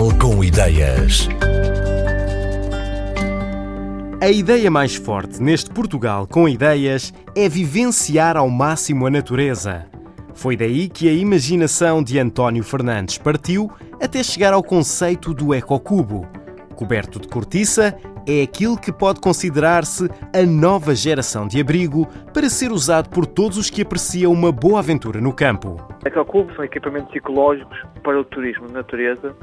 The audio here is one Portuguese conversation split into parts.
Portugal com ideias. A ideia mais forte neste Portugal com ideias é vivenciar ao máximo a natureza. Foi daí que a imaginação de António Fernandes partiu até chegar ao conceito do ecocubo. Coberto de cortiça, é aquilo que pode considerar-se a nova geração de abrigo para ser usado por todos os que apreciam uma boa aventura no campo. Ecocubo são equipamentos ecológicos para o turismo de natureza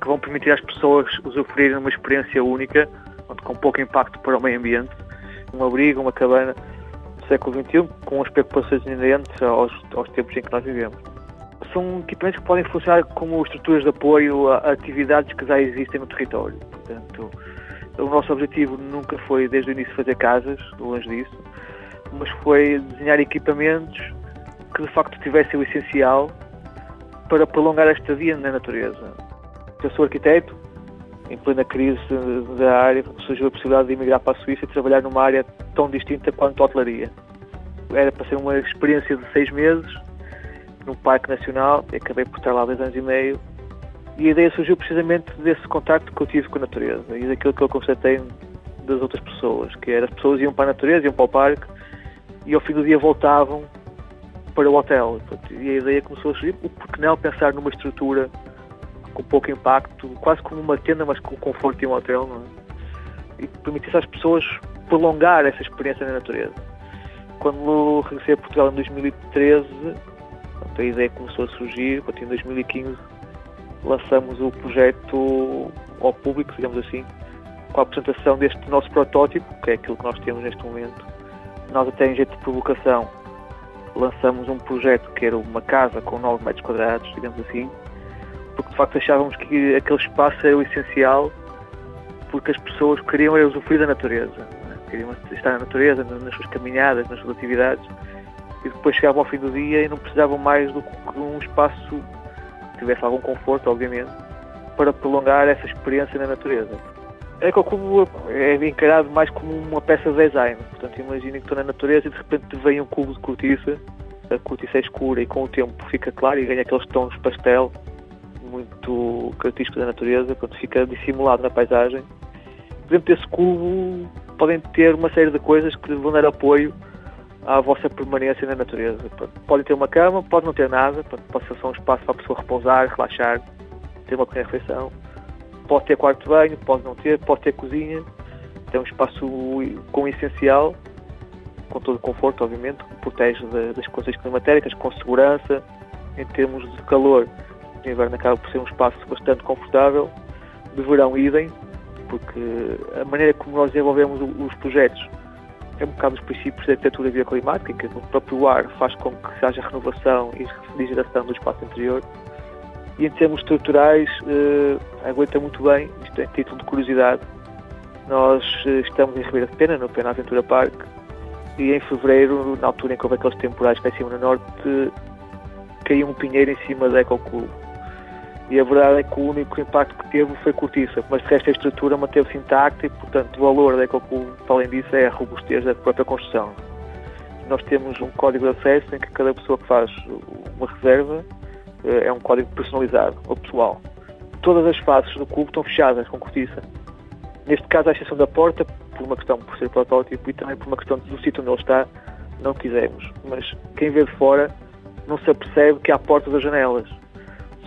que vão permitir às pessoas usufruírem uma experiência única, com pouco impacto para o meio ambiente. Um abrigo, uma cabana do século XXI, com as preocupações inerentes aos, aos tempos em que nós vivemos. São equipamentos que podem funcionar como estruturas de apoio a atividades que já existem no território. Portanto, o nosso objetivo nunca foi, desde o início, fazer casas, longe disso, mas foi desenhar equipamentos que de facto tivessem o essencial para prolongar esta via na natureza. Eu sou arquiteto, em plena crise da área, surgiu a possibilidade de emigrar para a Suíça e trabalhar numa área tão distinta quanto a hotelaria. Era para ser uma experiência de seis meses, num parque nacional, e acabei por estar lá dois anos e meio, e a ideia surgiu precisamente desse contacto que eu tive com a natureza e daquilo que eu constatei das outras pessoas, que era as pessoas iam para a natureza, iam para o parque e ao fim do dia voltavam para o hotel. E a ideia começou a surgir, por que não pensar numa estrutura com pouco impacto, quase como uma tenda, mas com conforto de um hotel, é? E permitisse às pessoas prolongar essa experiência na natureza. Quando regressei a Portugal em 2013, a ideia começou a surgir, em 2015 lançamos o projeto ao público, digamos assim, com a apresentação deste nosso protótipo, que é aquilo que nós temos neste momento. Nós até em jeito de provocação lançamos um projeto que era uma casa com 9 metros quadrados, digamos assim, porque de facto achávamos que aquele espaço era o essencial porque as pessoas queriam usufruir da natureza, é? queriam estar na natureza, nas suas caminhadas, nas suas atividades, e depois chegavam ao fim do dia e não precisavam mais do que um espaço tivesse algum conforto, obviamente, para prolongar essa experiência na natureza. É que o cubo é encarado mais como uma peça de design. Portanto, imaginem que estou na natureza e de repente vem um cubo de cortiça, a cortiça é escura e com o tempo fica claro e ganha aqueles tons pastel muito característicos da natureza, portanto fica dissimulado na paisagem. Dentro desse cubo podem ter uma série de coisas que vão dar apoio à vossa permanência na natureza. Podem ter uma cama, pode não ter nada, pode ser só um espaço para a pessoa repousar, relaxar, ter uma pequena refeição. Pode ter quarto de banho, pode não ter, pode ter cozinha, tem um espaço com essencial, com todo o conforto, obviamente, que protege das condições climatéricas, com segurança, em termos de calor. O inverno acaba por ser um espaço bastante confortável, de verão idem, porque a maneira como nós desenvolvemos os projetos é um bocado os princípios da arquitetura bioclimática, que o próprio ar faz com que haja renovação e refrigeração do espaço interior. E em termos estruturais, eh, aguenta muito bem, isto é título de curiosidade. Nós eh, estamos em Ribeira de Pena, no Pena Aventura Park, e em fevereiro, na altura em que houve aqueles temporais cima no norte, caiu um pinheiro em cima da Ecocube e a verdade é que o único impacto que teve foi cortiça, mas de resto a estrutura manteve-se intacta e, portanto, o valor da EcoCool, além disso, é a robustez da própria construção. Nós temos um código de acesso em que cada pessoa que faz uma reserva eh, é um código personalizado ou pessoal. Todas as faces do cubo estão fechadas com cortiça. Neste caso, à exceção da porta, por uma questão por ser protótipo e também por uma questão do sítio onde ele está, não quisemos. Mas quem vê de fora não se apercebe que há portas ou janelas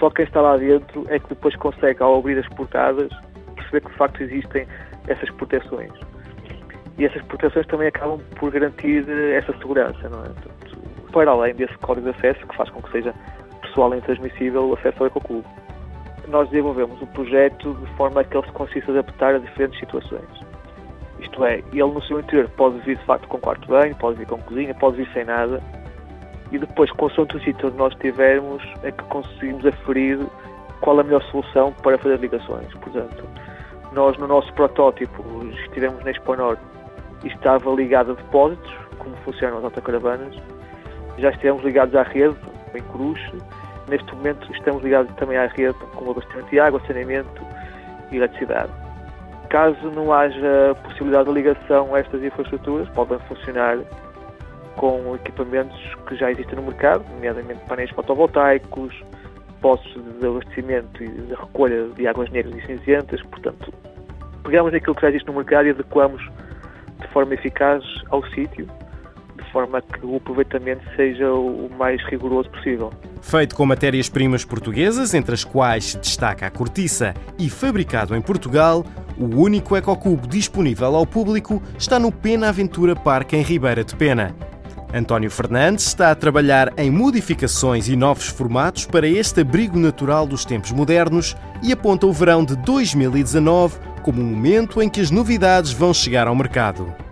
só quem está lá dentro é que depois consegue, ao abrir as portadas, perceber que de facto existem essas proteções. E essas proteções também acabam por garantir essa segurança, não é? Portanto, para além desse código de acesso, que faz com que seja pessoal intransmissível o acesso ao Ecoclube. Nós desenvolvemos o projeto de forma a que ele se consiga adaptar a diferentes situações. Isto é, ele no seu interior pode vir de facto com quarto banho, pode vir com cozinha, pode vir sem nada, e depois, consoante o sítio onde nós estivermos, é que conseguimos aferir qual a melhor solução para fazer ligações. Portanto, nós no nosso protótipo estivemos na Expo Norte e estava ligado a depósitos, como funcionam as autocaravanas. Já estivemos ligados à rede, em Cruz. Neste momento estamos ligados também à rede com abastecimento de água, saneamento e eletricidade. Caso não haja possibilidade de ligação a estas infraestruturas, podem funcionar com equipamentos que já existem no mercado, nomeadamente painéis fotovoltaicos, poços de abastecimento e de recolha de águas negras e cinzentas, portanto, pegamos naquilo que já existe no mercado e adequamos de forma eficaz ao sítio, de forma que o aproveitamento seja o mais rigoroso possível. Feito com matérias-primas portuguesas, entre as quais se destaca a cortiça, e fabricado em Portugal, o único ecocubo disponível ao público está no Pena Aventura Parque em Ribeira de Pena. António Fernandes está a trabalhar em modificações e novos formatos para este abrigo natural dos tempos modernos e aponta o verão de 2019 como um momento em que as novidades vão chegar ao mercado.